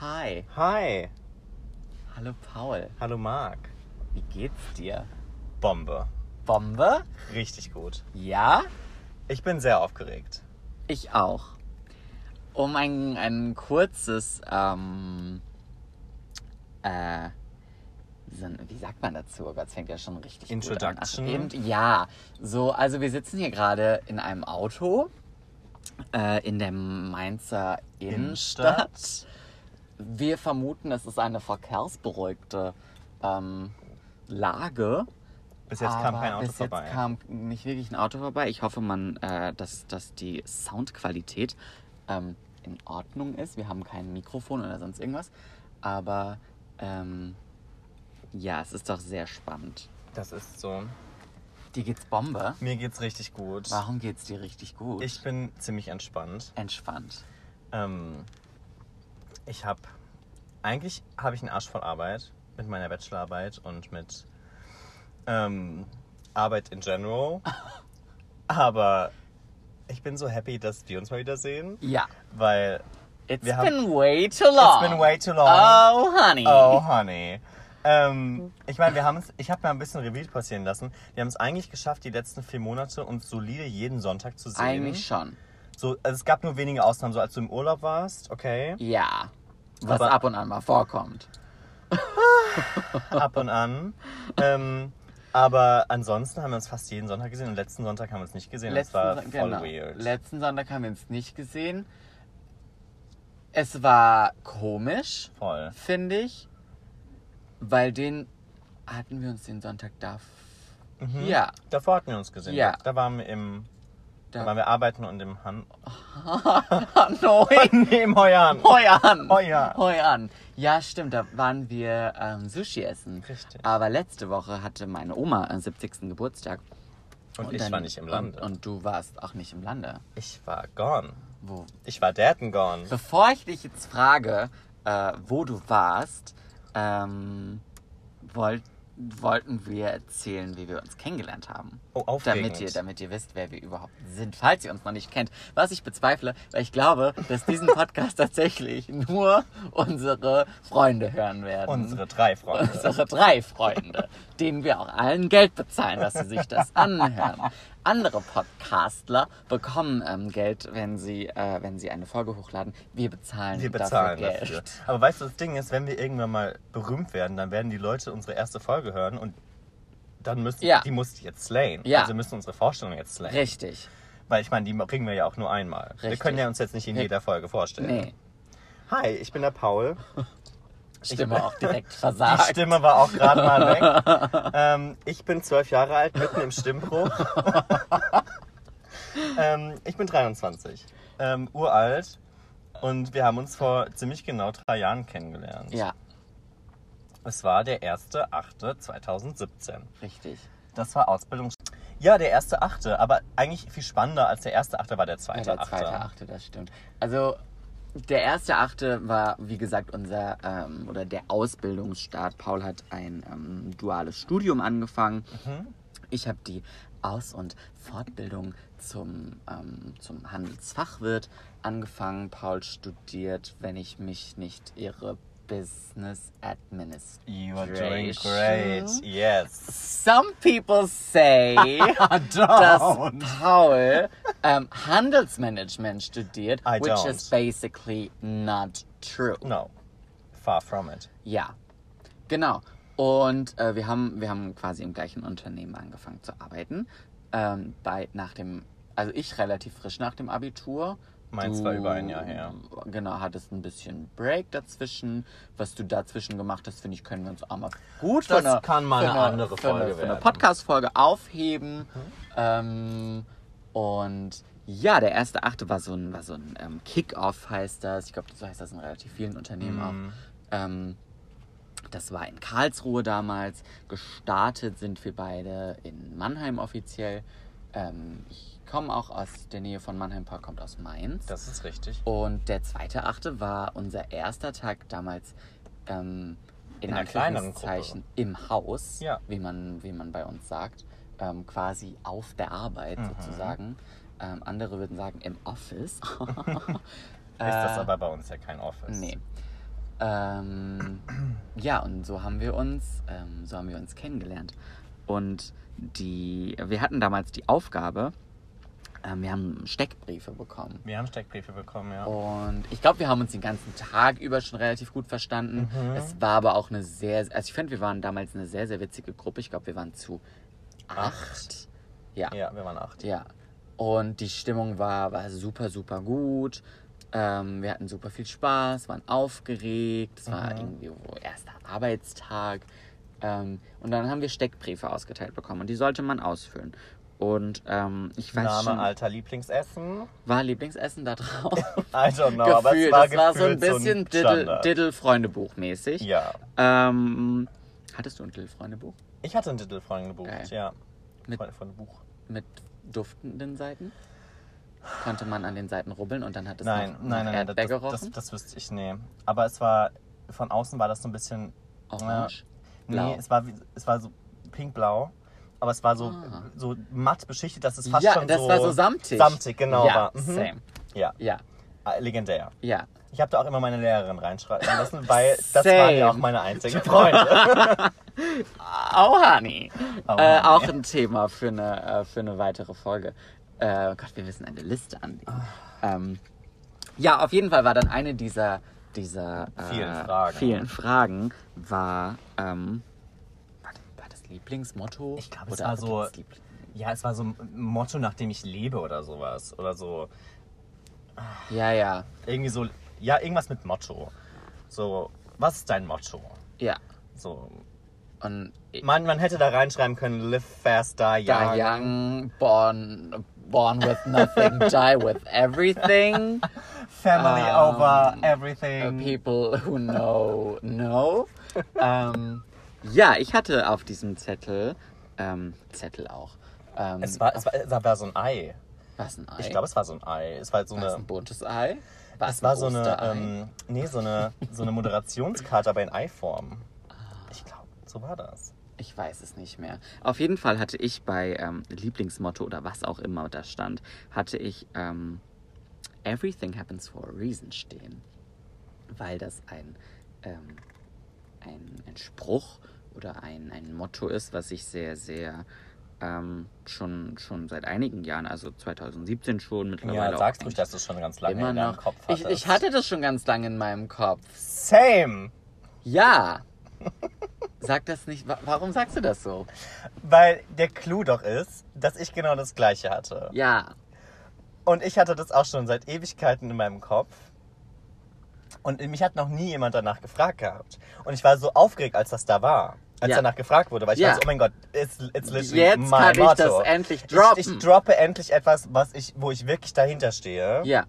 Hi. Hi. Hallo Paul. Hallo Marc. Wie geht's dir? Bombe. Bombe? Richtig gut. Ja? Ich bin sehr aufgeregt. Ich auch. Um ein, ein kurzes, ähm, äh, so ein, wie sagt man dazu? Oh Gott, es fängt ja schon richtig Introduction? gut an. Eben, ja, so, also wir sitzen hier gerade in einem Auto äh, in der Mainzer Innenstadt. Innenstadt. Wir vermuten, es ist eine verkehrsberuhigte ähm, Lage. Bis jetzt kam Aber kein Auto bis vorbei. Jetzt kam nicht wirklich ein Auto vorbei. Ich hoffe, man, äh, dass, dass die Soundqualität ähm, in Ordnung ist. Wir haben kein Mikrofon oder sonst irgendwas. Aber ähm, ja, es ist doch sehr spannend. Das ist so. Dir geht's Bombe. Mir geht's richtig gut. Warum geht's dir richtig gut? Ich bin ziemlich entspannt. Entspannt. Ähm, ich habe eigentlich habe ich einen Arsch voll Arbeit mit meiner Bachelorarbeit und mit ähm, Arbeit in general. Aber ich bin so happy, dass wir uns mal wieder sehen, Ja. weil It's Wir haben- been way too long. It's been way too long. Oh, honey. Oh, honey. Ähm, ich meine, wir haben es, ich habe mal ein bisschen Revue passieren lassen. Wir haben es eigentlich geschafft, die letzten vier Monate uns solide jeden Sonntag zu sehen. Eigentlich schon. So, also es gab nur wenige Ausnahmen, so als du im Urlaub warst, okay, Ja. Was Aber- ab und an mal vorkommt. ab und an. ähm, aber ansonsten haben wir uns fast jeden Sonntag gesehen und letzten Sonntag haben wir uns nicht gesehen. Letzten, das war voll genau. weird. Letzten Sonntag haben wir uns nicht gesehen. Es war komisch, finde ich, weil den hatten wir uns den Sonntag da. Mhm. Ja, Davor hatten wir uns gesehen. Ja. Da waren wir im, da, waren wir arbeiten und im Han. Neu. nee, im. Hoi an. Hoi an. Hoi an. Ja, stimmt, da waren wir ähm, Sushi essen. Richtig. Aber letzte Woche hatte meine Oma ihren 70. Geburtstag. Und, ich dann- war nicht im Lande. Und, und du warst auch nicht im Lande. ich war gone. Wo? Ich war daten gone. Bevor ich dich jetzt frage, äh, wo du warst, ähm, wollt, wollten wir erzählen, wie wir uns kennengelernt haben. Oh, aufregend. Damit ihr, damit ihr wisst, wer wir überhaupt sind, falls ihr uns noch nicht kennt. Was ich bezweifle, weil ich glaube, dass diesen Podcast tatsächlich nur unsere Freunde hören werden. Unsere drei Freunde. Unsere drei Freunde, denen wir auch allen Geld bezahlen, dass sie sich das anhören. Andere Podcastler bekommen ähm, Geld, wenn sie, äh, wenn sie eine Folge hochladen. Wir bezahlen, Wir bezahlen dafür dafür. Geld. Aber weißt du, das Ding ist, wenn wir irgendwann mal berühmt werden, dann werden die Leute unsere erste Folge hören und dann müssen Ja. die muss jetzt slayen. Ja. Also müssen unsere Vorstellungen jetzt slayen. Richtig. Weil ich meine, die bringen wir ja auch nur einmal. Wir Richtig. können ja uns jetzt nicht in Wir- jeder Folge vorstellen. Nee. Hi, ich bin der Paul. Stimme auch direkt Die versagt. Stimme war auch gerade mal weg. ähm, ich bin zwölf Jahre alt, mitten im Stimmbruch. ähm, ich bin 23. Ähm, uralt. Und wir haben uns vor ziemlich genau drei Jahren kennengelernt. Ja, Es war der 1.8.2017. richtig. Das war Ausbildungs... Ja, der 1.8., aber eigentlich viel spannender als der 1.8. war der Ja, 2.8. der zweite Achte, das stimmt. Also der erste Achte war, wie gesagt, unser ähm, oder der Ausbildungsstart. Paul hat ein ähm, duales Studium angefangen. Mhm. Ich habe die Aus- und Fortbildung zum, ähm, zum Handelsfachwirt angefangen. Paul studiert, wenn ich mich nicht irre, Business Administration. You are doing great. Yes. Some people say, dass Don't. Paul ähm, Handelsmanagement studiert, I which don't. is basically not true. No. Far from it. Ja, genau. Und äh, wir, haben, wir haben quasi im gleichen Unternehmen angefangen zu arbeiten. Ähm, bei, nach dem, also ich relativ frisch nach dem Abitur. Meins war über ein Jahr her. Genau, hattest ein bisschen Break dazwischen. Was du dazwischen gemacht hast, finde ich, können wir uns auch mal gut Das eine, kann mal für eine andere für eine, Folge für eine werden. Podcast-Folge aufheben. Ähm, und ja, der erste Achte war so ein, war so ein ähm, Kick-Off, heißt das. Ich glaube, so heißt das in relativ vielen Unternehmen Mhm. auch. Ähm, das war in Karlsruhe damals. Gestartet sind wir beide in Mannheim offiziell. Ähm, ich komme auch aus der Nähe von Mannheim, Paul kommt aus Mainz. Das ist richtig. Und der zweite Achte war unser erster Tag damals ähm, in, In einer kleineren Anführungszeichen im Haus, Ja. wie, man, wie man bei uns sagt. Ähm, quasi auf der Arbeit Mhm. sozusagen. Ähm, andere würden sagen im Office. Ist das Äh, aber bei uns ja kein Office. Nee. Ähm, ja, und so haben wir uns, ähm, so haben wir uns kennengelernt. Und die, wir hatten damals die Aufgabe, ähm, wir haben Steckbriefe bekommen. Wir haben Steckbriefe bekommen, ja. Und ich glaube, wir haben uns den ganzen Tag über schon relativ gut verstanden. Es war aber auch eine sehr, also ich finde, wir waren damals eine sehr, sehr witzige Gruppe. Ich glaube, wir waren zu acht. Ja. Ja, wir waren acht. Ja. Und die Stimmung war, war super, super gut. Ähm, wir hatten super viel Spaß, waren aufgeregt. Es war irgendwie so erster Arbeitstag. Ähm, und dann haben wir Steckbriefe ausgeteilt bekommen und die sollte man ausfüllen. Und ähm, ich weiß Name, schon, Alter, Lieblingsessen. war Lieblingsessen da drauf? I don't know, aber Gefühl, es war das war so ein bisschen Diddle, Standard. Diddle Freundebuch mäßig. Ja. Ähm, hattest du ein Diddle Freundebuch Ich hatte einen Diddle-Freund gebucht, Geil. ja. Mit- Freunde von Buch. mit duftenden Seiten? Konnte man an den Seiten rubbeln und dann hat es Nein, noch, nein, nein, Erdbeer das, das, das, das wüsste ich, nee. Aber es war, von außen war das so ein bisschen, Orange? nee, Blau? es war, es war so pinkblau. Aber es war so, Ah. so matt beschichtet, dass es fast ja, schon das so... war so samtig. Samtig, genau. Ja, war. Mhm. same. Ja, Ja, äh, legendär. ja. Ich habe da auch immer meine Lehrerin reinschreiben lassen, weil das waren ja auch Same. meine einzigen Freunde. Oh, Honey. Oh, äh, auch ein Thema für eine, äh, für eine weitere Folge. Äh, Gott, wir müssen eine Liste anlegen. Ah. Ähm, ja, auf jeden Fall war dann eine dieser, dieser äh, Vielen Fragen. vielen Fragen war, ähm, das Lieblingsmotto? Ich glaube, es war so- ja, es war so ein Motto, nach dem ich lebe oder sowas. Oder so, Ja, ja, irgendwie so, ja, irgendwas mit Motto. So, was ist dein Motto? ja. So, Und man, man hätte da reinschreiben können, live fast, die young. die young, born, born with nothing, die with everything. Family Ähm, over Uh, everything. people who know, know. ähm, ja, ich hatte auf diesem Zettel, ähm, Zettel auch. Ähm, Es war, es, war, es war so ein Ei. was ein Ei? Ich glaube, es war so ein Ei. Es war so eine. ein buntes Ei? Was Es war ein so eine, ähm, nee, so eine, so eine Moderationskarte, aber in Ei-Form. Ich glaube, so war das. Ich weiß es nicht mehr. Auf jeden Fall hatte ich bei ähm, Lieblingsmotto oder was auch immer da stand, hatte ich ähm, Everything happens for a reason stehen. Weil das ein, ähm, ein, ein Spruch oder ein, ein Motto ist, was ich sehr, sehr ähm, schon, schon seit einigen Jahren, also 2017 schon, mittlerweile Ja, sagst eigentlich dass du es schon ganz lange immer in deinem noch. Kopf ich, hattest. ich hatte das schon ganz lange in meinem Kopf. Same! Ja. Sag das nicht. wa- Warum sagst du das so? Weil der Clou doch ist, dass ich genau das Gleiche hatte. Ja. Und ich hatte das auch schon seit Ewigkeiten in meinem Kopf. Und mich hat noch nie jemand danach gefragt gehabt. Und ich war so aufgeregt, als das da war. Als Ja. danach gefragt wurde, weil ich Ja. so, oh mein Gott, it's, it's literally Jetzt my kann ich motto. das endlich droppen. Ich, ich droppe endlich etwas, was ich, wo ich wirklich dahinter stehe. Ja.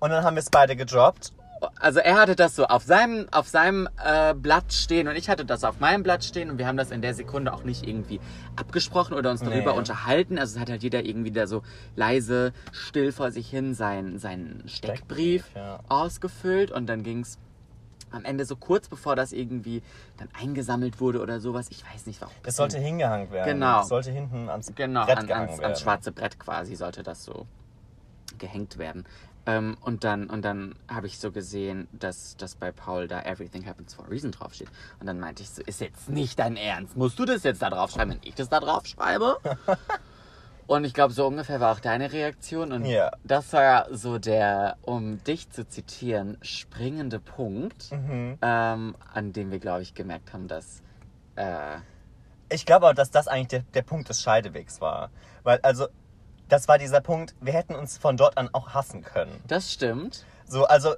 Und dann haben wir es beide gedroppt. Also er hatte das so auf seinem, auf seinem äh, Blatt stehen und ich hatte das auf meinem Blatt stehen und wir haben das in der Sekunde auch nicht irgendwie abgesprochen oder uns darüber Nee. unterhalten. Also es hat halt jeder irgendwie da so leise, still vor sich hin seinen, seinen Steckbrief Steckbrief, ja. ausgefüllt und dann ging's am Ende so kurz bevor das irgendwie dann eingesammelt wurde oder sowas. Ich weiß nicht warum. Es sollte hingehangen werden. Genau. Es sollte hinten ans Genau, Brett an, gehangen ans, werden. ans schwarze Brett quasi sollte das so gehängt werden. Ähm, und dann, und dann habe ich so gesehen, dass, dass bei Paul da Everything Happens for a Reason draufsteht. Und dann meinte ich so, ist jetzt nicht dein Ernst. Musst du das jetzt da draufschreiben, wenn ich das da draufschreibe? und ich glaube, so ungefähr war auch deine Reaktion. Und Ja. das war so der, um dich zu zitieren, springende Punkt, Mhm. ähm, an dem wir, glaube ich, gemerkt haben, dass äh, Ich glaube auch, dass das eigentlich der, der Punkt des Scheidewegs war. Weil, also, das war dieser Punkt, wir hätten uns von dort an auch hassen können. das stimmt. So, also,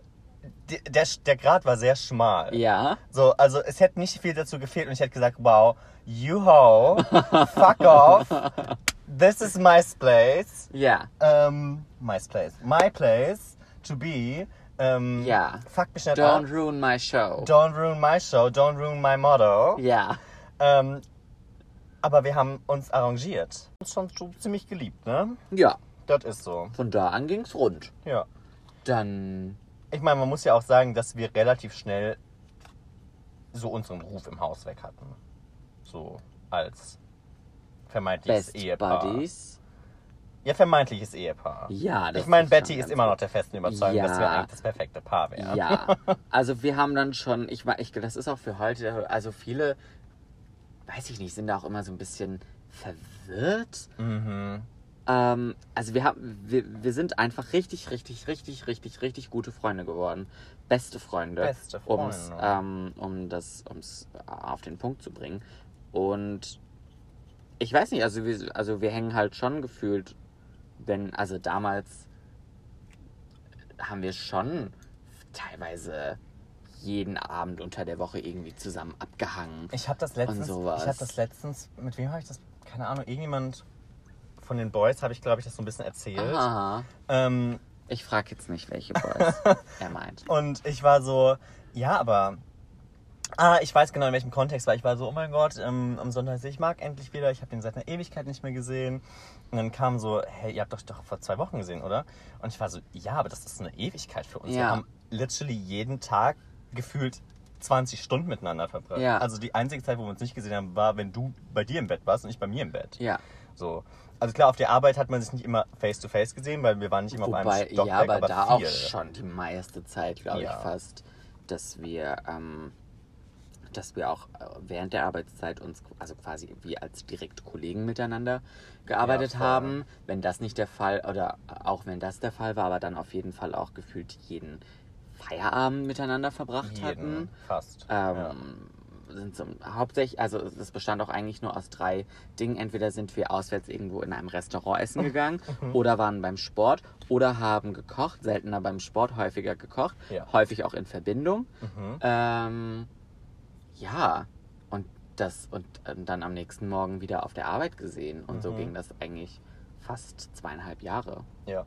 die, der, der Grad war sehr schmal. Ja. So, also, es hätte nicht viel dazu gefehlt und ich hätte gesagt, wow, you ho, fuck off, this is my place, Ja. ähm, my place, my place to be, ähm, Ja. fuck mich nicht Don't ab, ruin my show. don't ruin my show, don't ruin my motto. Ja. Ähm, aber wir haben uns arrangiert. Uns schon so ziemlich geliebt, ne? Ja. Das ist so. Von da an ging's rund. Ja. Dann. Ich meine, man muss ja auch sagen, dass wir relativ schnell so unseren Ruf im Haus weg hatten. So als vermeintliches Best Ehepaar. Buddies. Ja, vermeintliches Ehepaar. Ja, das Ich meine, Betty ist immer noch der festen Überzeugung, dass wir Ja. eigentlich das perfekte Paar wären. Ja, also wir haben dann schon, ich, wa- ich das ist auch für heute, also viele, weiß ich nicht, sind da auch immer so ein bisschen verwirrt. Mhm. Ähm, also wir haben, wir, wir sind einfach richtig, richtig, richtig, richtig, richtig gute Freunde geworden. Beste Freunde. Beste um's, Freunde. ähm, um das, ums auf den Punkt zu bringen. Und ich weiß nicht, also wir, also wir hängen halt schon gefühlt, wenn, also damals haben wir schon teilweise jeden Abend unter der Woche irgendwie zusammen abgehangen. Ich habe das letztens, sowas. ich habe das letztens, mit wem habe ich das, keine Ahnung, irgendjemand von den Boys habe ich, glaube ich, das so ein bisschen erzählt. Aha. Ähm, Ich frage jetzt nicht, welche Boys er meint. und ich war so, ja, aber, ah, ich weiß genau in welchem Kontext, weil ich war so, oh mein Gott, ähm, am Sonntag sehe ich Marc endlich wieder, ich habe den seit einer Ewigkeit nicht mehr gesehen. Und dann kam so, hey, ihr habt doch doch vor zwei Wochen gesehen, oder? Und ich war so, ja, aber das ist eine Ewigkeit für uns. Wir Ja. haben literally jeden Tag gefühlt 20 Stunden miteinander verbracht. Ja. Also die einzige Zeit, wo wir uns nicht gesehen haben, war, wenn du bei dir im Bett warst und ich bei mir im Bett. Ja. So. Also klar, auf der Arbeit hat man sich nicht immer face to face gesehen, weil wir waren nicht immer auf Wobei, einem Stockwerk, ja, aber, aber da viel. auch schon die meiste Zeit, glaube Ja. ich, fast, dass wir, ähm, dass wir auch äh, während der Arbeitszeit uns, also quasi wie als direkt Kollegen miteinander gearbeitet voll. haben. Wenn das nicht der Fall, oder auch wenn das der Fall war, aber dann auf jeden Fall auch gefühlt jeden Feierabend miteinander verbracht Jeden, hatten. fast. Ähm, ja. sind so, hauptsächlich, also das bestand auch eigentlich nur aus drei Dingen. Entweder sind wir auswärts irgendwo in einem Restaurant essen gegangen Mhm. oder waren beim Sport oder haben gekocht, seltener beim Sport, häufiger gekocht, Ja. häufig auch in Verbindung. Mhm. Ähm, ja, und das und ähm, dann am nächsten Morgen wieder auf der Arbeit gesehen. Und so Mhm. ging das eigentlich fast zweieinhalb Jahre. ja.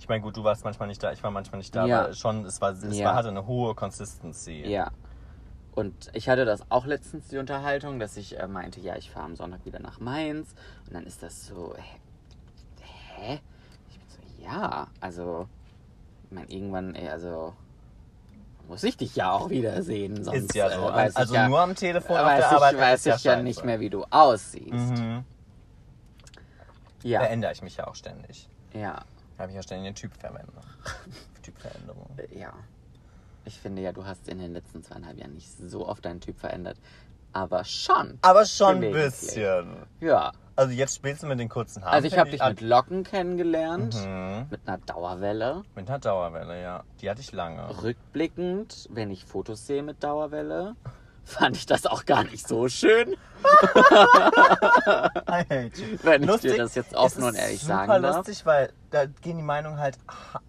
Ich meine, gut, du warst manchmal nicht da, ich war manchmal nicht da, Ja. aber schon, es, war, es Ja. war, hatte eine hohe Consistency. Ja. Und ich hatte das auch letztens die Unterhaltung, dass ich äh, meinte, ja, ich fahre am Sonntag wieder nach Mainz. Und dann ist das so, hä? hä? Ich bin so, ja, also, ich meine, irgendwann, ey, also, muss ich dich ja auch wiedersehen. Sonst, Ist ja so. äh, also ja, nur am Telefon auf weiß der ich, Arbeit weiß ja ich ja scheiße. nicht mehr, wie du aussiehst. Mhm. Ja, Verändere ich mich ja auch ständig. ja, Habe ich ja ständig eine Typverwendung. Typveränderung. ja. Ich finde ja, du hast in den letzten zweieinhalb Jahren nicht so oft deinen Typ verändert. Aber schon. Aber schon ein bisschen. Ja. Also jetzt spielst du mit den kurzen Haaren. Also ich habe dich mit Locken kennengelernt, Mhm. mit einer Dauerwelle. Mit einer Dauerwelle, ja. Die hatte ich lange. Rückblickend, wenn ich Fotos sehe mit Dauerwelle, fand ich das auch gar nicht so schön, I hate you. wenn ich Lustig, dir das jetzt offen und ehrlich super sagen darf. lustig, weil da gehen die Meinungen halt ha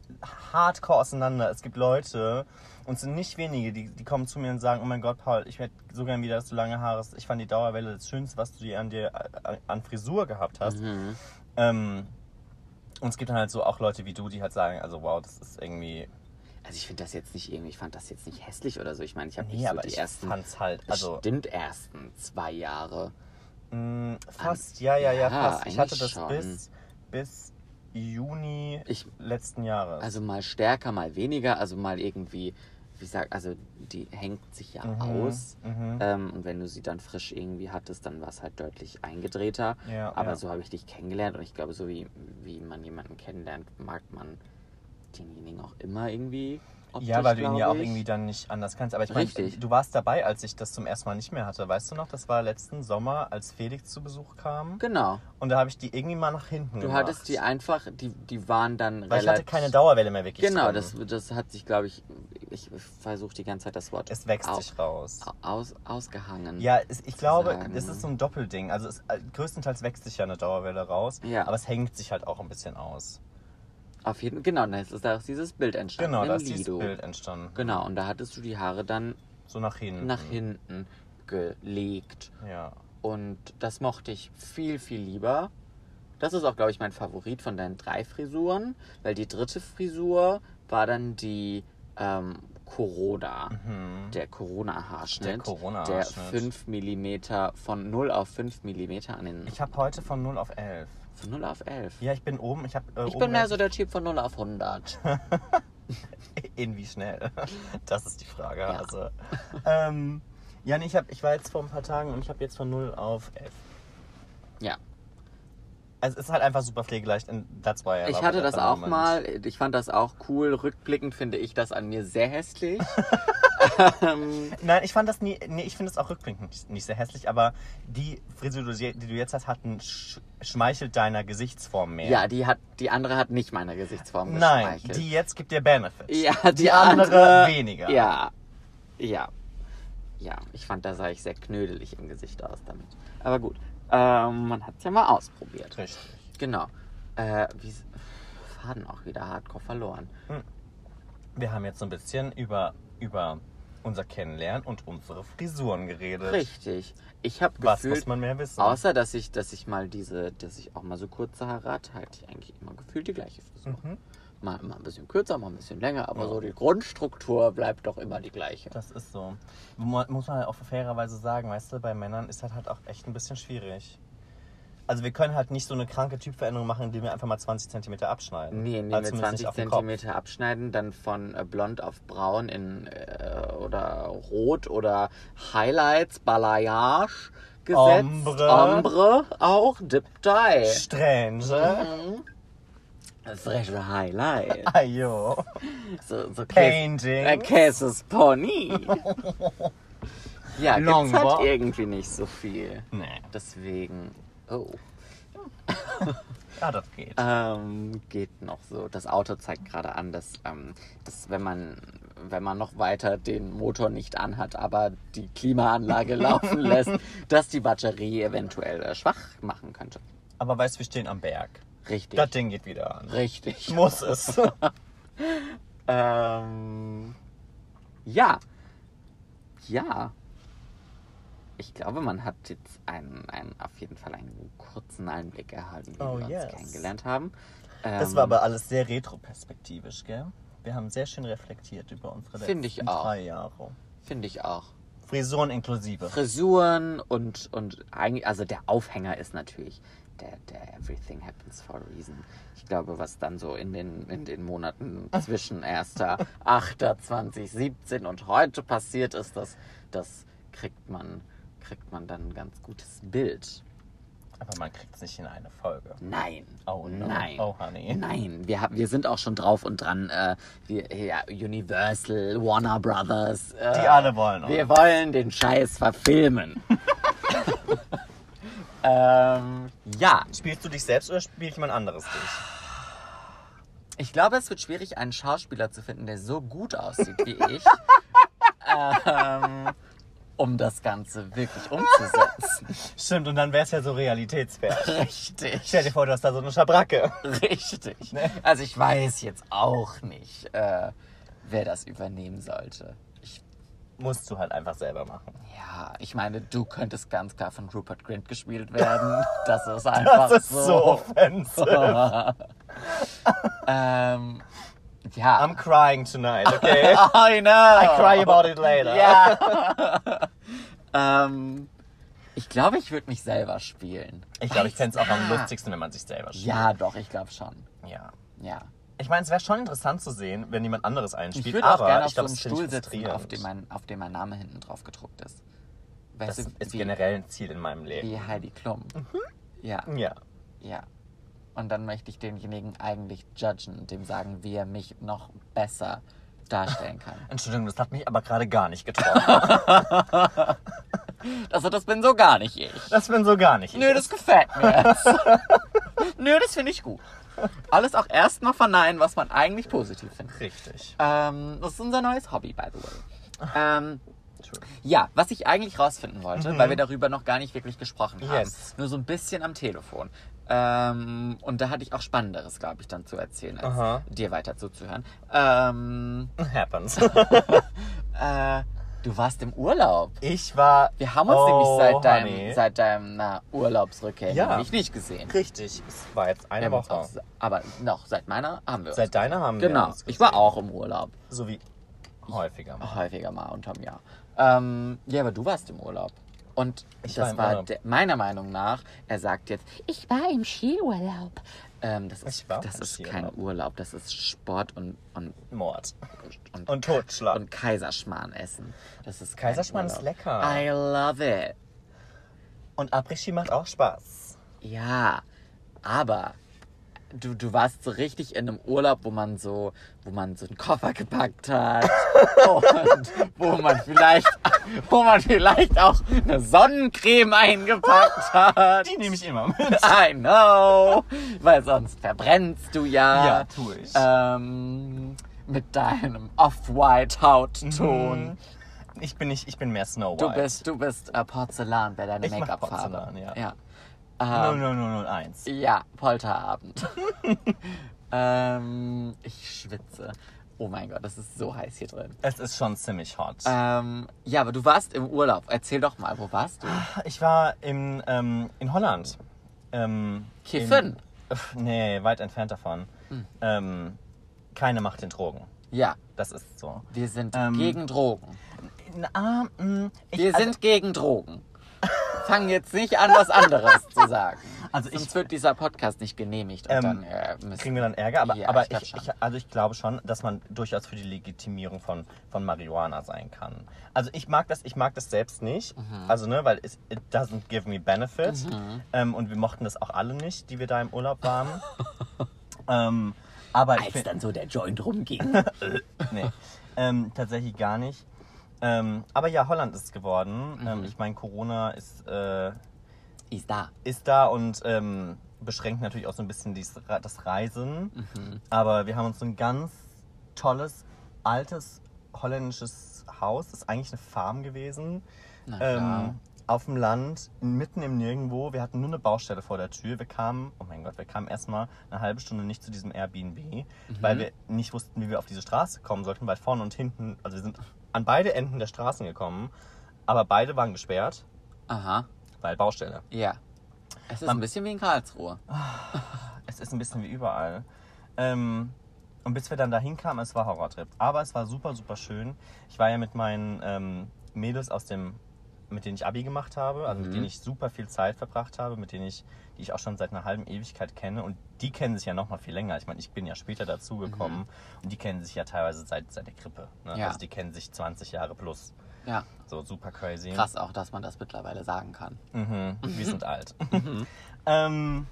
hardcore auseinander. Es gibt Leute, und es sind nicht wenige, die, die kommen zu mir und sagen, oh mein Gott, Paul, ich hätte so gern wieder, dass du lange Haare hast. Ich fand die Dauerwelle das Schönste, was du dir an dir an Frisur gehabt hast. Mhm. Ähm, und es gibt dann halt so auch Leute wie du, die halt sagen, also wow, das ist irgendwie... Also ich finde das jetzt nicht irgendwie, ich fand das jetzt nicht hässlich oder so. Ich meine, ich habe Nee, nicht so die ich ersten, fand's halt, also... bestimmt ersten zwei Jahre. mh, fast, ja, ja, ja, ja, fast. Ich hatte das schon. bis, bis Juni Ich, letzten Jahres. also mal stärker, mal weniger, also mal irgendwie, wie gesagt, also die hängt sich ja Mhm, aus. mhm. Ähm, und wenn du sie dann frisch irgendwie hattest, dann war es halt deutlich eingedrehter. Ja, Aber ja. so habe ich dich kennengelernt und ich glaube, so wie, wie man jemanden kennenlernt, mag man denjenigen auch immer irgendwie. Optisch, Ja, weil du ihn ja auch ich. irgendwie dann nicht anders kannst. Aber ich meine, du warst dabei, als ich das zum ersten Mal nicht mehr hatte. Weißt du noch, das war letzten Sommer, als Felix zu Besuch kam. Genau. Und da habe ich die irgendwie mal nach hinten Du gemacht. hattest die einfach, die, die waren dann Weil ich relativ. hatte keine Dauerwelle mehr wirklich Genau, drin. das, das hat sich, glaube ich, ich versuche die ganze Zeit das Wort Es wächst au- sich raus. aus, ausgehangen. Ja, es, ich glaube, sagen. es ist so ein Doppelding. Also es, äh, größtenteils wächst sich ja eine Dauerwelle raus, Ja. aber es hängt sich halt auch ein bisschen aus. Auf jeden Genau, dann ist da ist dieses Bild entstanden. Genau, da ist dieses Lido. Bild entstanden. Genau, und da hattest du die Haare dann So nach hinten. nach hinten gelegt. Ja. Und das mochte ich viel, viel lieber. Das ist auch, glaube ich, mein Favorit von deinen drei Frisuren, weil die dritte Frisur war dann die ähm, Corona. Mhm. Der Corona-Haarschnitt. Der Corona-Haarschnitt. Der 5 mm von 0 auf 5 mm an den. Ich habe heute von 0 auf 11. Von 0 auf 11. Ja, ich bin oben. Ich, hab, äh, Ich bin mehr so der Typ von 0 auf 100. In wie schnell? Das ist die Frage. Ja. Also, ähm, ja, nee, ich, hab, ich war jetzt vor ein paar Tagen und ich habe jetzt von 0 auf 11. Ja. es ist halt einfach super pflegeleicht and that's why I Ich hatte das auch moment. mal. Ich fand das auch cool. Rückblickend finde ich das an mir sehr hässlich. ähm, Nein, ich fand das nie, nee, ich finde es auch rückblickend nicht, nicht sehr hässlich, aber die Frisur, die du- jetzt hast, hatten, sch schmeichelt deiner Gesichtsform mehr. ja, die hat, die andere hat nicht meine Gesichtsform Nein, die jetzt gibt dir Benefit. ja, die, die andere weniger. Ja, ja, ja. Ich fand, da sah ich sehr knödelig im Gesicht aus damit. Aber gut, ähm, man hat es ja mal ausprobiert. Richtig. Genau. Äh, wie, Faden auch wieder hardcore verloren. Wir haben jetzt so ein bisschen über, über unser Kennenlernen und unsere Frisuren geredet. Richtig. Ich habe Was gefühlt, muss man mehr wissen? außer dass ich, dass ich mal diese, dass ich auch mal so kurze Haare hatte, hatte ich eigentlich immer gefühlt die gleiche Frisur. Mhm. Mal, mal ein bisschen kürzer, mal ein bisschen länger, aber Ja. so die Grundstruktur bleibt doch immer die gleiche. Das ist so. Mu- Muss man halt auch fairerweise sagen, weißt du, bei Männern ist das halt auch echt ein bisschen schwierig. Also wir können halt nicht so eine kranke Typveränderung machen, indem wir einfach mal 20 cm abschneiden. Nee, indem Also wir zumindest 20 nicht auf dem Kopf. Zentimeter abschneiden, dann von äh, blond auf braun in äh, oder rot oder Highlights, Balayage gesetzt. Ombre. Ombre auch, Dip Dye. Strange. Mhm. Frische Highlight. Ayo. So, so Painting. Äh, Cases Pony. ja, gibt's Longboard. halt irgendwie nicht so viel. Nee. Deswegen, oh, Ja, das geht. ähm, geht noch so. Das Auto zeigt gerade an, dass, ähm, dass wenn man wenn man noch weiter den Motor nicht anhat, aber die Klimaanlage laufen lässt, dass die Batterie eventuell äh, schwach machen könnte. Aber weißt du, wir stehen am Berg. Richtig. Das Ding geht wieder an. Richtig. Muss es. Ähm, ja. Ja. Ich glaube, man hat jetzt einen, einen, auf jeden Fall einen kurzen Einblick erhalten, wie Oh, wir uns yes. kennengelernt haben. Das Ähm, war aber alles sehr retroperspektivisch, gell? Wir haben sehr schön reflektiert über unsere letzten Finde ich auch. drei Jahre. Finde ich auch. Frisuren inklusive. Frisuren und, und eigentlich, also der Aufhänger ist natürlich der, der Everything Happens for a Reason. Ich glaube, was dann so in den, in den Monaten zwischen 1.8.2017 und heute passiert ist, das, das kriegt man, kriegt man dann ein ganz gutes Bild. Aber man kriegt es nicht in eine Folge. Nein. Oh, no. Nein. Oh, honey. Nein, wir, haben, wir sind auch schon drauf und dran. Äh, wir, ja, Universal, Warner Brothers. Äh, Die alle wollen Wir uns. wollen den Scheiß verfilmen. ähm, ja, Spielst du dich selbst oder spielt jemand anderes dich? ich glaube, es wird schwierig, einen Schauspieler zu finden, der so gut aussieht wie ich, ähm, um das Ganze wirklich umzusetzen. Stimmt, und dann wäre es ja so realitätsfern. Richtig. Stell dir vor, du hast da so eine Schabracke. Richtig. Ne? Also ich weiß jetzt auch nicht, äh, wer das übernehmen sollte. Ich, Musst du halt einfach selber machen. ja, ich meine, du könntest ganz klar von Rupert Grint gespielt werden. Das ist einfach Das ist so so. offensive. ähm, ja. I'm crying tonight, okay? I know. I cry about it later. Ja. ähm, ich glaube, ich würde mich selber spielen. Ich glaube, ich fände es auch am Ah. lustigsten, wenn man sich selber spielt. Ja, doch, ich glaube schon. ja. Ja. Ich meine, es wäre schon interessant zu sehen, wenn jemand anderes Ich einspielt. würde auch aber gerne auf ich glaube, so einem Stuhl ich sitzen, auf dem, mein, auf dem mein Name hinten drauf gedruckt ist. Weißt Das du, ist wie, generell ein Ziel in meinem Leben. wie Heidi Klum. Ja, Ja. ja. Und dann möchte ich denjenigen eigentlich judgen und dem sagen, wie er mich noch besser darstellen kann. Entschuldigung, das hat mich aber gerade gar nicht getroffen. Also das bin so gar nicht ich. Das bin so gar nicht. Nö, das gefällt mir jetzt. Nö, das finde ich gut. Alles auch erstmal verneinen, was man eigentlich positiv findet. Richtig. Ähm, das ist unser neues Hobby, by the way. Ähm, ja, was ich eigentlich rausfinden wollte, weil wir darüber noch gar nicht wirklich gesprochen haben. Mhm. Yes. Nur so ein bisschen am Telefon. Ähm, und da hatte ich auch Spannenderes, glaube ich, dann zu erzählen, als Aha. dir weiter zuzuhören. Ähm, Happens. äh, du warst im Urlaub. Ich war. Wir haben uns oh, nämlich seit deinem, honey. seit deinem na, Urlaubsrückkehr Ja. nämlich nicht gesehen. Richtig. Es war jetzt Wir eine Woche. auch, aber noch seit meiner haben wir uns Seit deiner haben wir Genau, uns ich war auch im Urlaub. So wie häufiger mal. Häufiger mal unterm Jahr. Ähm, ja, aber du warst im Urlaub. Und Ich war das war, Urlaub. der, meiner Meinung nach, er sagt jetzt, ich war im Skiurlaub. Ähm, das ist, war das ist kein. Urlaub, das ist Sport und, und, Mord. und, Und Totschlag. und Kaiserschmarrn essen. Das ist Kaiserschmarrn ist lecker. I love it. Und Après-Ski macht auch Spaß. Ja, Aber du, du warst so richtig in einem Urlaub, wo man so, wo man so einen Koffer gepackt hat und wo man vielleicht, wo man vielleicht auch eine Sonnencreme eingepackt hat. Die nehme ich immer mit. I know, weil sonst verbrennst du ja. Ja, tue ich. Ähm, mit deinem off-white Hautton. Mhm. Ich bin nicht, ich bin mehr Snow Du White. bist, du bist äh, Porzellan bei deiner Make-up-Farbe. Porzellan, ja. ja. Ähm, 00001. ja, Polterabend. ähm, ich schwitze. Oh mein Gott, das ist so heiß hier drin. Es ist schon ziemlich hot. Ähm, ja, aber du warst im Urlaub. Erzähl doch mal, wo warst du? Ich war in, ähm, in Holland. Ähm, Kiffen? in- nee, weit entfernt davon. Hm. Ähm, keine Macht den Drogen. Ja, Das ist so. wir sind Ähm, gegen Drogen. Na, mm, ich, Wir also- sind gegen Drogen. Fang jetzt nicht an, was anderes zu sagen. Also ich- Sonst wird dieser Podcast nicht genehmigt und Ähm, dann äh, Kriegen wir dann Ärger, aber, Ja, aber ich ich, ich, also ich glaube schon, dass man durchaus für die Legitimierung von, von Marihuana sein kann. Also ich mag das, ich mag das selbst nicht, Mhm. also ne, weil es, it doesn't give me benefit. Ähm, und wir mochten das auch alle nicht, die wir da im Urlaub waren. ähm, aber ich als dann so der Joint rumging. nee, ähm, tatsächlich gar nicht. Ähm, aber ja, Holland ist es geworden. Mhm. Ähm, ich meine, Corona ist äh, Ist da. ist da und ähm, beschränkt natürlich auch so ein bisschen dies, das Reisen. Aber wir haben uns so ein ganz tolles, altes holländisches Haus, das ist eigentlich eine Farm gewesen, ähm, auf dem Land, mitten im Nirgendwo. Wir hatten nur eine Baustelle vor der Tür. Wir kamen, oh mein Gott, wir kamen erstmal eine halbe Stunde nicht zu diesem Airbnb, Mhm. weil wir nicht wussten, wie wir auf diese Straße kommen sollten, weil vorne und hinten, also wir sind an beide Enden der Straßen gekommen, aber beide waren gesperrt, Aha. weil Baustelle. Ja. Es ist Man- ein bisschen wie in Karlsruhe. Es ist ein bisschen wie überall. Ähm, und bis wir dann dahin kamen, es war Horrortrip. Aber es war super, super schön. Ich war ja mit meinen ähm, Mädels aus dem, mit denen ich Abi gemacht habe, also mit denen ich super viel Zeit verbracht habe, mit denen ich, die ich auch schon seit einer halben Ewigkeit kenne. Und die kennen sich ja noch mal viel länger. Ich meine, ich bin ja später dazugekommen und die kennen sich ja teilweise seit, seit der Krippe. Ne? Ja. Also die kennen sich 20 Jahre plus. Ja. So super crazy. Krass auch, dass man das mittlerweile sagen kann. Mhm, wir sind alt. ähm,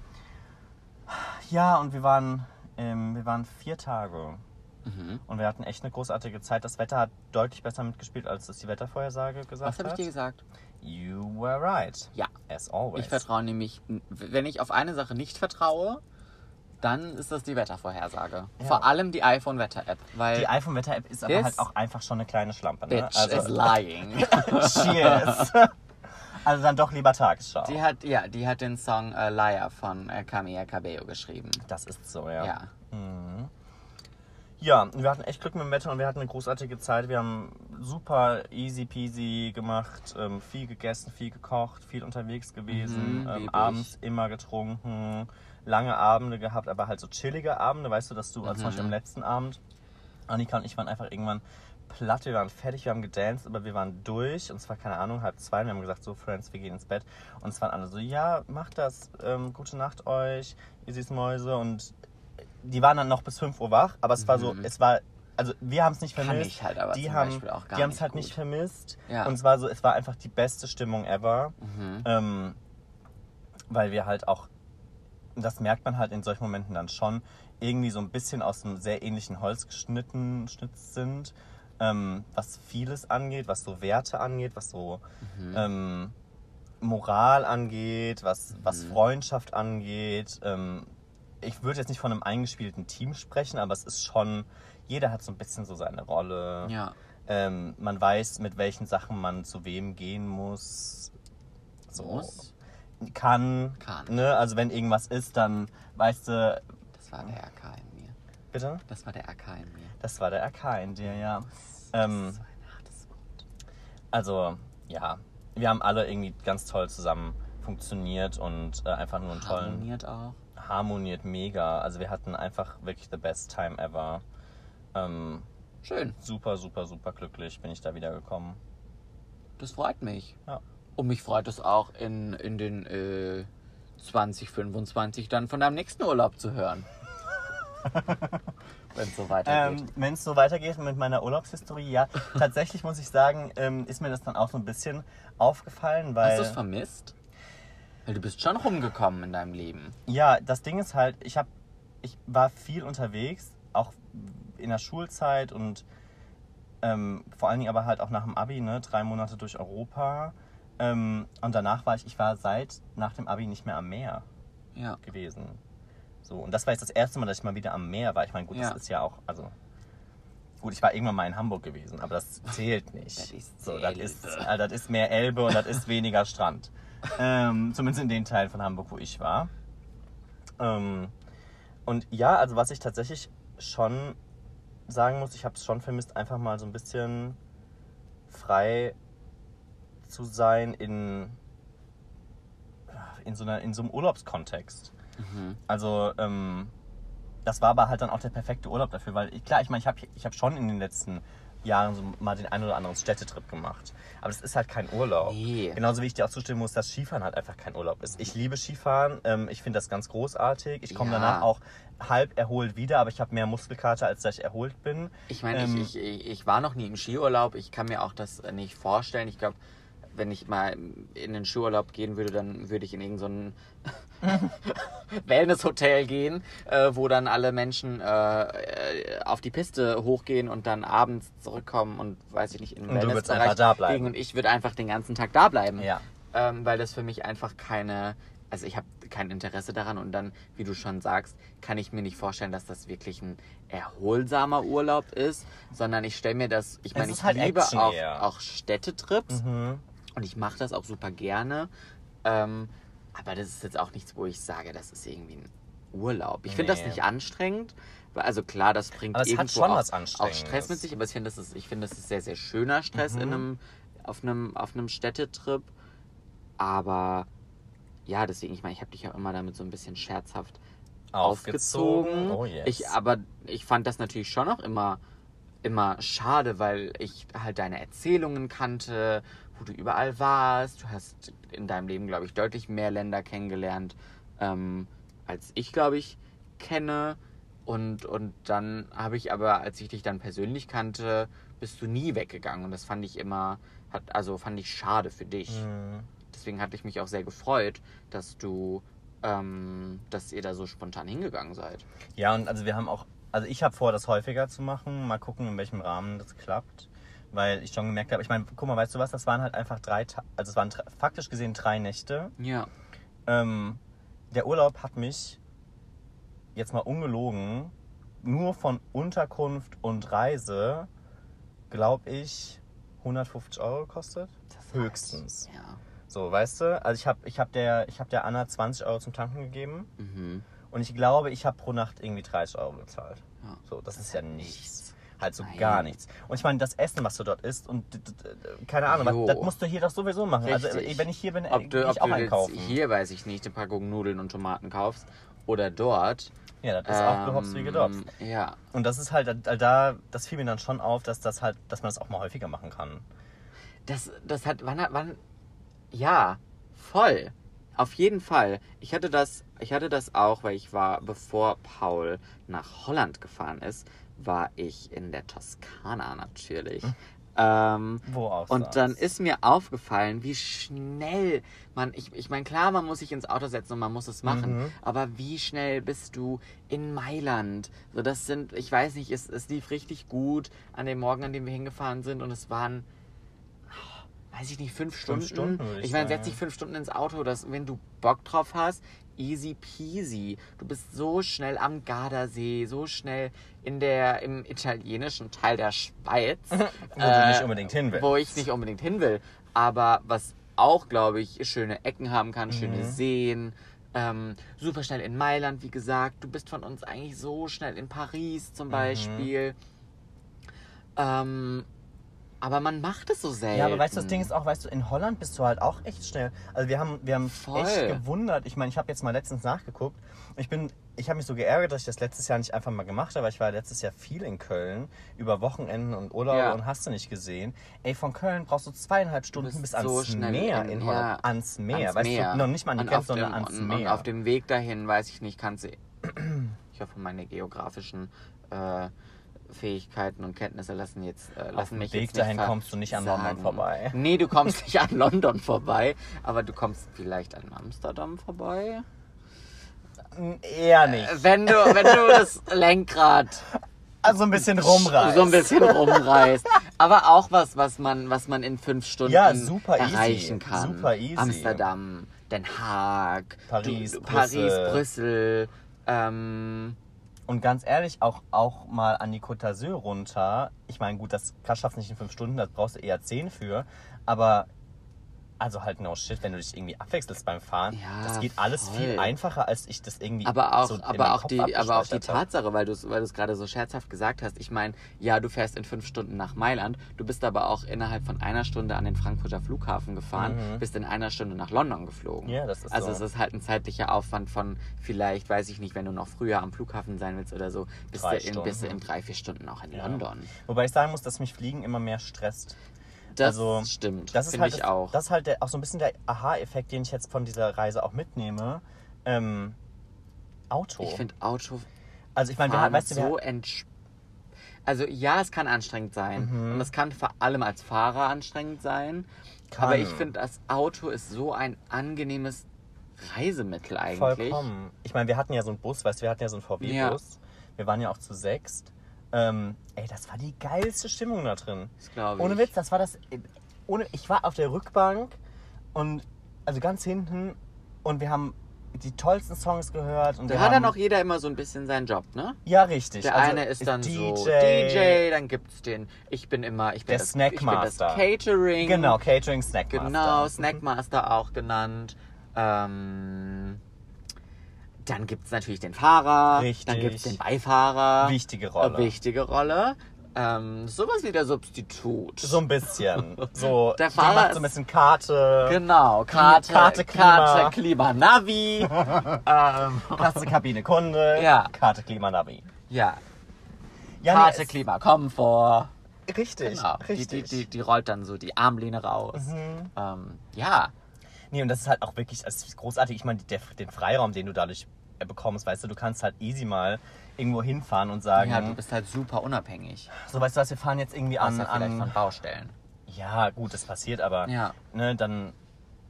ja, und wir waren, ähm, wir waren vier Tage. Mhm. Und wir hatten echt eine großartige Zeit. Das Wetter hat deutlich besser mitgespielt, als es die Wettervorhersage gesagt Was habe ich hat. dir gesagt? You were right. Ja. As always. Ich vertraue nämlich, wenn ich auf eine Sache nicht vertraue, dann ist das die Wettervorhersage. Ja. Vor allem die iPhone-Wetter-App, weil die iPhone-Wetter-App ist aber halt auch einfach schon eine kleine Schlampe. Ne? Bitch is lying. cheers. also dann doch lieber Tagesschau. die hat, ja, die hat den Song äh, Liar von äh, Camilla Cabello geschrieben. das ist so, ja. Ja. Ja, wir hatten echt Glück mit dem Wetter und wir hatten eine großartige Zeit. Wir haben super easy peasy gemacht, ähm, viel gegessen, viel gekocht, viel unterwegs gewesen, Mhm, ähm, abends immer getrunken, lange Abende gehabt, aber halt so chillige Abende, weißt du, dass du, also zum Mhm. Beispiel am letzten Abend, Annika und ich waren einfach irgendwann platt, wir waren fertig, wir haben gedanced, aber wir waren durch und es war keine Ahnung, halb zwei und wir haben gesagt, so Friends, wir gehen ins Bett und es waren alle so, ja, macht das, ähm, gute Nacht euch, ihr süßen Mäuse und die waren dann noch bis 5 Uhr wach, aber es war so, es war, also wir haben es nicht Mhm. Kann vermisst. ich halt aber die zum haben, Beispiel auch gar die haben es halt gut. nicht vermisst. Ja. Und es war so, es war einfach die beste Stimmung ever. Mhm. Ähm, weil wir halt auch, das merkt man halt in solchen Momenten dann schon, irgendwie so ein bisschen aus einem sehr ähnlichen Holz geschnitten sind. Ähm, was vieles angeht, was so Werte angeht, was so Mhm. ähm, Moral angeht, was, was Mhm. Freundschaft angeht. Ähm, ich würde jetzt nicht von einem eingespielten Team sprechen, aber es ist schon, jeder hat so ein bisschen so seine Rolle. Ja. Ähm, man weiß, mit welchen Sachen man zu wem gehen muss. So. Muss. Kann. Kann. Ne? Also wenn irgendwas ist, dann weißt du, Das war der RK in mir. bitte? Das war der RK in mir. Das war der RK in dir, ja. Ähm, So ein hartes Wort. also, ja, wir haben alle irgendwie ganz toll zusammen funktioniert und äh, einfach nur einen tollen, Harmoniert auch. Harmoniert mega. Also wir hatten einfach wirklich the best time ever. Ähm, Schön. super, super, super glücklich bin ich da wiedergekommen. Das freut mich. Ja. Und mich freut es auch in, in den äh, 2025 dann von deinem nächsten Urlaub zu hören. Wenn es so weitergeht. Ähm, Wenn es so weitergeht mit meiner Urlaubshistorie, ja, tatsächlich muss ich sagen, ähm, ist mir das dann auch so ein bisschen aufgefallen, weil Hast du es vermisst? Weil du bist schon rumgekommen in deinem Leben. Ja, das Ding ist halt, ich habe, ich war viel unterwegs, auch in der Schulzeit und ähm, vor allen Dingen aber halt auch nach dem Abi, ne, drei Monate durch Europa. Ähm, und danach war ich, ich war seit nach dem Abi nicht mehr am Meer Ja. gewesen. So, und das war jetzt das erste Mal, dass ich mal wieder am Meer war. Ich meine, gut, Ja. das ist ja auch, also gut, ich war irgendwann mal in Hamburg gewesen, aber das zählt nicht. Das ist so, das ist, äh, das ist mehr Elbe und das ist weniger Strand. Ähm, zumindest in den Teilen von Hamburg, wo ich war. Ähm, und ja, also was ich tatsächlich schon sagen muss, ich habe es schon vermisst, einfach mal so ein bisschen frei zu sein in, in, so, einer, in so einem Urlaubskontext. Mhm. Also, ähm, das war aber halt dann auch der perfekte Urlaub dafür, weil ich, klar, ich meine, ich habe ich hab schon in den letzten Jahren so mal den einen oder anderen Städtetrip gemacht. Aber das ist halt kein Urlaub. Nee. Genauso wie ich dir auch zustimmen muss, dass Skifahren halt einfach kein Urlaub ist. Ich liebe Skifahren, ähm, ich finde das ganz großartig. Ich komme Ja. danach auch halb erholt wieder, aber ich habe mehr Muskelkater, als dass ich erholt bin. Ich meine, Ähm, ich, ich, ich war noch nie im Skiurlaub. Ich kann mir auch das nicht vorstellen. Ich glaube, wenn ich mal in den Skiurlaub gehen würde, dann würde ich in irgendein so Wellnesshotel gehen, äh, wo dann alle Menschen äh, äh, auf die Piste hochgehen und dann abends zurückkommen und weiß ich nicht, in Wellnessbereich einfach da bleiben. liegen und ich würde einfach den ganzen Tag da bleiben. Ja. Ähm, weil das für mich einfach keine, also ich habe kein Interesse daran und dann, wie du schon sagst, kann ich mir nicht vorstellen, dass das wirklich ein erholsamer Urlaub ist, sondern ich stelle mir das, ich meine, ich halt liebe auch, auch Städtetrips Mhm. Und ich mache das auch super gerne. Ähm, aber das ist jetzt auch nichts, wo ich sage, das ist irgendwie ein Urlaub. Ich finde das Nee. nicht anstrengend. Also klar, das bringt Aber hat irgendwo auch, auch. Stress mit sich, aber ich finde, das ist, ich finde, das ist sehr, sehr schöner Stress Mhm. in einem, auf einem, auf einem Städtetrip. Aber ja, deswegen, ich meine, ich habe dich auch immer damit so ein bisschen scherzhaft aufgezogen. Oh yes. Ich, aber ich fand das natürlich schon auch immer, immer schade, weil ich halt deine Erzählungen kannte, wo du überall warst. Du hast in deinem Leben, glaube ich, deutlich mehr Länder kennengelernt, ähm, als ich, glaube ich, kenne. Und, und dann habe ich aber, als ich dich dann persönlich kannte, bist du nie weggegangen. Und das fand ich immer, hat, also fand ich schade für dich. Mhm. Deswegen hatte ich mich auch sehr gefreut, dass du, ähm, dass ihr da so spontan hingegangen seid. Ja, und also wir haben auch, also ich habe vor, das häufiger zu machen. Mal gucken, in welchem Rahmen das klappt. Weil ich schon gemerkt habe, ich meine, guck mal, weißt du was, das waren halt einfach drei, Ta also es waren faktisch gesehen drei Nächte. Ja. Ähm, der Urlaub hat mich jetzt mal ungelogen nur von Unterkunft und Reise, glaube ich, 150 Euro gekostet. Das Höchstens. reicht. Ja. So, weißt du? Also ich habe ich hab der, ich hab der Anna 20 Euro zum Tanken gegeben Mhm. und ich glaube, ich habe pro Nacht irgendwie 30 Euro bezahlt. Ja. So, das, ist ja nichts. Halt so Nein. gar nichts. Und ich meine, das Essen, was du dort isst und keine Ahnung, Jo. das musst du hier doch sowieso machen. Also Richtig. wenn ich hier bin, Ob gehe du, ob ich auch du jetzt einkaufen. hier, weiß ich nicht, eine Packung Nudeln und Tomaten kaufst oder dort. Ja, das ist auch gehopst wie gedopst. Ähm, Ja. Und das ist halt, da- da, das fiel mir dann schon auf, dass das halt, dass man das auch mal häufiger machen kann. Das, das hat, wann, wann, ja, voll. Auf jeden Fall. Ich hatte das, ich hatte das auch, weil ich war, bevor Paul nach Holland gefahren ist, war ich in der Toskana natürlich. Ähm, Wo auch und sonst. dann ist mir aufgefallen, wie schnell man, ich, ich meine, klar, man muss sich ins Auto setzen und man muss es machen, Mhm. aber wie schnell bist du in Mailand? So, das sind, ich weiß nicht, es, es lief richtig gut an dem Morgen, an dem wir hingefahren sind und es waren, weiß ich nicht, fünf Stunden. Fünf Stunden, ich ich meine, setz dich fünf Stunden ins Auto, dass, wenn du Bock drauf hast, easy peasy. Du bist so schnell am Gardasee, so schnell in der, im italienischen Teil der Schweiz. Wo du nicht unbedingt hin willst. Äh, Wo ich nicht unbedingt hin will. Aber was auch, glaube ich, schöne Ecken haben kann, schöne Mhm. Seen. Ähm, super schnell in Mailand, wie gesagt. Du bist von uns eigentlich so schnell in Paris Mhm. zum Beispiel. Ähm, aber man macht es so selten. Ja, aber weißt du, das Ding ist auch, weißt du, in Holland bist du halt auch echt schnell. Also wir haben, wir haben Voll. echt gewundert. Ich meine, ich habe jetzt mal letztens nachgeguckt. Ich bin, ich habe mich so geärgert, dass ich das letztes Jahr nicht einfach mal gemacht habe, weil ich war letztes Jahr viel in Köln über Wochenenden und Urlaub Ja. und hast du nicht gesehen. Ey, von Köln brauchst du zweieinhalb Stunden bis so ans schnell Meer in- in, ja, Holland. ans Meer. ans weißt Meer. du, noch nicht mal an die Grenze, sondern ans und, Meer. Und auf dem Weg dahin, weiß ich nicht, kannst du. Ich hoffe, meine geografischen äh, Fähigkeiten und Kenntnisse lassen jetzt äh, lassen Auf dem mich Weg jetzt nicht dahin kommst du nicht an London vorbei. Nee, du kommst nicht an London vorbei, aber du kommst vielleicht an Amsterdam vorbei. Eher nicht. Wenn du, wenn du das Lenkrad Also ein bisschen rumreißen. so ein bisschen rumreißt. Aber auch was, was man, was man in fünf Stunden Ja, super easy. erreichen kann. Super easy. Amsterdam, Den Haag, Paris, du, Brüssel. Paris, Brüssel. Ähm, Und ganz ehrlich, auch, auch mal an die Côte d'Azur runter. Ich meine, gut, das schaffst du nicht in fünf Stunden, da brauchst du eher zehn für. Aber, also halt no shit, wenn du dich irgendwie abwechselst beim Fahren. Ja, das geht alles voll. viel einfacher, als ich das irgendwie aber auch, so aber auch Kopf die, aber auch die. Tatsache, weil du es weil du's gerade so scherzhaft gesagt hast. Ich meine, ja, du fährst in fünf Stunden nach Mailand. Du bist aber auch innerhalb von einer Stunde an den Frankfurter Flughafen gefahren, bist in einer Stunde nach London geflogen. Mhm. Ja, das ist Also so. es ist halt ein zeitlicher Aufwand von vielleicht, weiß ich nicht, wenn du noch früher am Flughafen sein willst oder so, bist, Drei du in, bist du in drei, vier Stunden auch in Ja. London. Wobei ich sagen muss, dass mich Fliegen immer mehr stresst. Das Also, stimmt. Das ist finde halt ich auch. Das ist halt der, auch so ein bisschen der Aha-Effekt, den ich jetzt von dieser Reise auch mitnehme. Ähm, Auto. ich finde Auto also ich meine, wir haben, weißt du, so entsch Also ja, es kann anstrengend sein. Mhm. Und es kann vor allem als Fahrer anstrengend sein. Kann. Aber ich finde, das Auto ist so ein angenehmes Reisemittel eigentlich. Vollkommen. Ich meine, wir hatten ja so einen Bus, weißt du, wir hatten ja so einen VW-Bus. Wir waren ja auch zu sechst. Ähm, ey, das war die geilste Stimmung da drin. Das glaube ich. Ohne Witz, das war das. Ohne, ich war auf der Rückbank und also ganz hinten und wir haben die tollsten Songs gehört. Und Da hat haben, dann auch jeder immer so ein bisschen seinen Job, ne? Ja, richtig. Der Also, eine ist dann DJ, so DJ, dann gibt's den, ich bin immer, ich bin Der das, ich bin das Snackmaster. Catering. Genau, Catering Snackmaster. Genau, Snackmaster auch genannt. Ähm, dann gibt es natürlich den Fahrer. Richtig. Dann gibt es den Beifahrer. Wichtige Rolle. Äh, wichtige Rolle. Ähm, sowas wie der Substitut. So ein bisschen. So, Der Fahrer macht so ein bisschen Karte. Genau, Karte, Karte, Klima. Karte, Klima, Navi. ähm, Klasse Kabine Kunde. Ja. Karte Klima Navi. ja, Ja, Karte, nee, Klima, Komfort. Richtig. Genau, die, richtig. die, die, die rollt dann so die Armlehne raus. Mhm. Ähm, ja, Nee, und das ist halt auch wirklich das großartig. Ich meine, der, den Freiraum, den du dadurch bekommst, weißt du, du kannst halt easy mal irgendwo hinfahren und sagen, ja, du bist halt super unabhängig. so weißt du was, wir fahren jetzt irgendwie an, Außer vielleicht von an Baustellen. Ja, gut, das passiert, aber Ja. ne, dann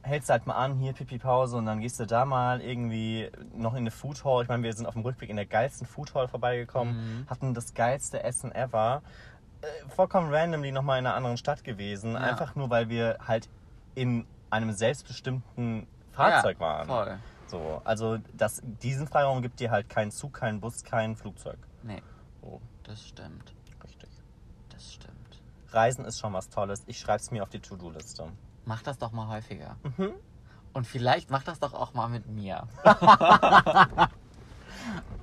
hältst du halt mal an, hier Pipi Pause und dann gehst du da mal irgendwie noch in eine Food Hall. Ich meine, wir sind auf dem Rückweg in der geilsten Food Hall vorbeigekommen, Mhm. hatten das geilste Essen ever. Äh, vollkommen randomly nochmal in einer anderen Stadt gewesen, einfach nur weil wir halt in einem selbstbestimmten Fahrzeug ja, waren. Voll. So, also das, diesen Freiraum gibt dir halt kein Zug, kein Bus, kein Flugzeug. Nee, So, das stimmt. richtig. Das stimmt. Reisen ist schon was Tolles. Ich schreib's mir auf die To-Do-Liste. Mach das doch mal häufiger. Mhm. Und vielleicht mach das doch auch mal mit mir.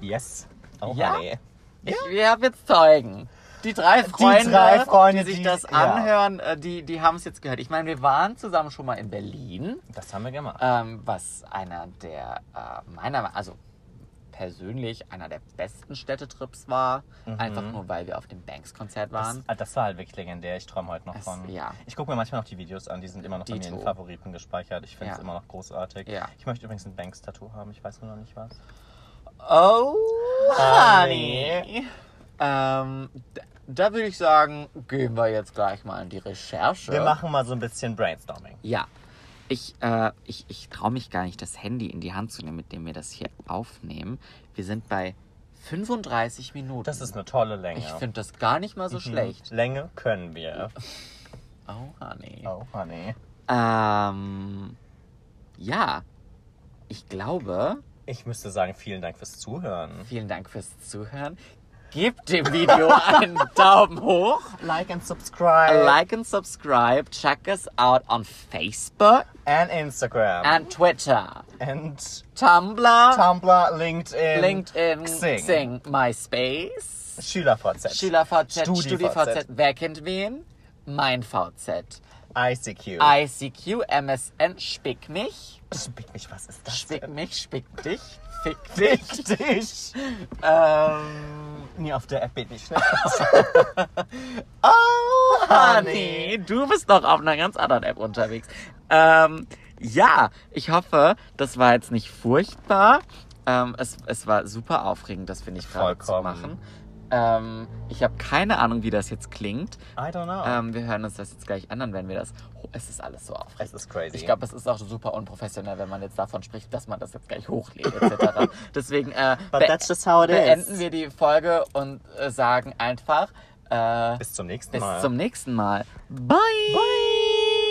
Yes. Oh, Ja? honey. Ich, wir haben jetzt Zeugen. Die drei Freunde, drei Freunde, die sich die- das ja. anhören, äh, die, die haben es jetzt gehört. Ich meine, wir waren zusammen schon mal in Berlin, Das haben wir gemacht. ähm, was einer der, äh, meiner, also persönlich einer der besten Städtetrips war. Einfach nur, weil wir auf dem Banks-Konzert Das, waren. ah, das war halt wirklich legendär. Ich träume heute noch Es- von. ja. Ich gucke mir manchmal noch die Videos an. Die sind immer noch bei mir in Dito. Favoriten gespeichert. Ich finde es Ja. immer noch großartig. Ja. Ich möchte übrigens ein Banks-Tattoo haben. Ich weiß nur noch nicht was. Oh, Honey. honey. Ähm, da würde ich sagen, gehen wir jetzt gleich mal in die Recherche. Wir machen mal so ein bisschen Brainstorming. Ja. Ich, äh, ich, ich traue mich gar nicht, das Handy in die Hand zu nehmen, mit dem wir das hier aufnehmen. Wir sind bei 35 Minuten. Das ist eine tolle Länge. ich finde das gar nicht mal so Mhm. schlecht. Länge können wir. Oh, honey. Oh, honey. Ähm, ja. Ich glaube, Ich müsste sagen, vielen Dank fürs Zuhören. vielen Dank fürs Zuhören. Gebt dem Video einen Daumen hoch. Like and subscribe. Like and subscribe. Check us out on Facebook And Instagram. and Twitter. And Tumblr. Tumblr, LinkedIn. LinkedIn, Xing. Xing, MySpace, SchülerVZ. SchülerVZ, StudiVZ. StudiVZ, wer kennt wen? Mein VZ, ICQ. ICQ, MSN, Spick mich, Spick mich, was ist das? Spick denn? mich, Spick dich, Fick dich. Richtig. Ähm, Nee, auf der App bin ich nicht. oh, Honey, du bist doch auf einer ganz anderen App unterwegs. Ähm, ja, ich hoffe, das war jetzt nicht furchtbar. Ähm, es, es war super aufregend, das finde ich gerade zu machen. Ähm, ich habe keine Ahnung, wie das jetzt klingt. I don't know. Ähm, wir hören uns das jetzt gleich an, dann werden wir das. Oh, es ist alles so es aufregend. ist crazy. Ich glaube, es ist auch super unprofessionell, wenn man jetzt davon spricht, dass man das jetzt gleich hochlädt, etc. Deswegen äh, But that's just how it beenden is. wir die Folge und äh, sagen einfach äh, Bis zum nächsten bis Mal. zum nächsten Mal. Bye. Bye.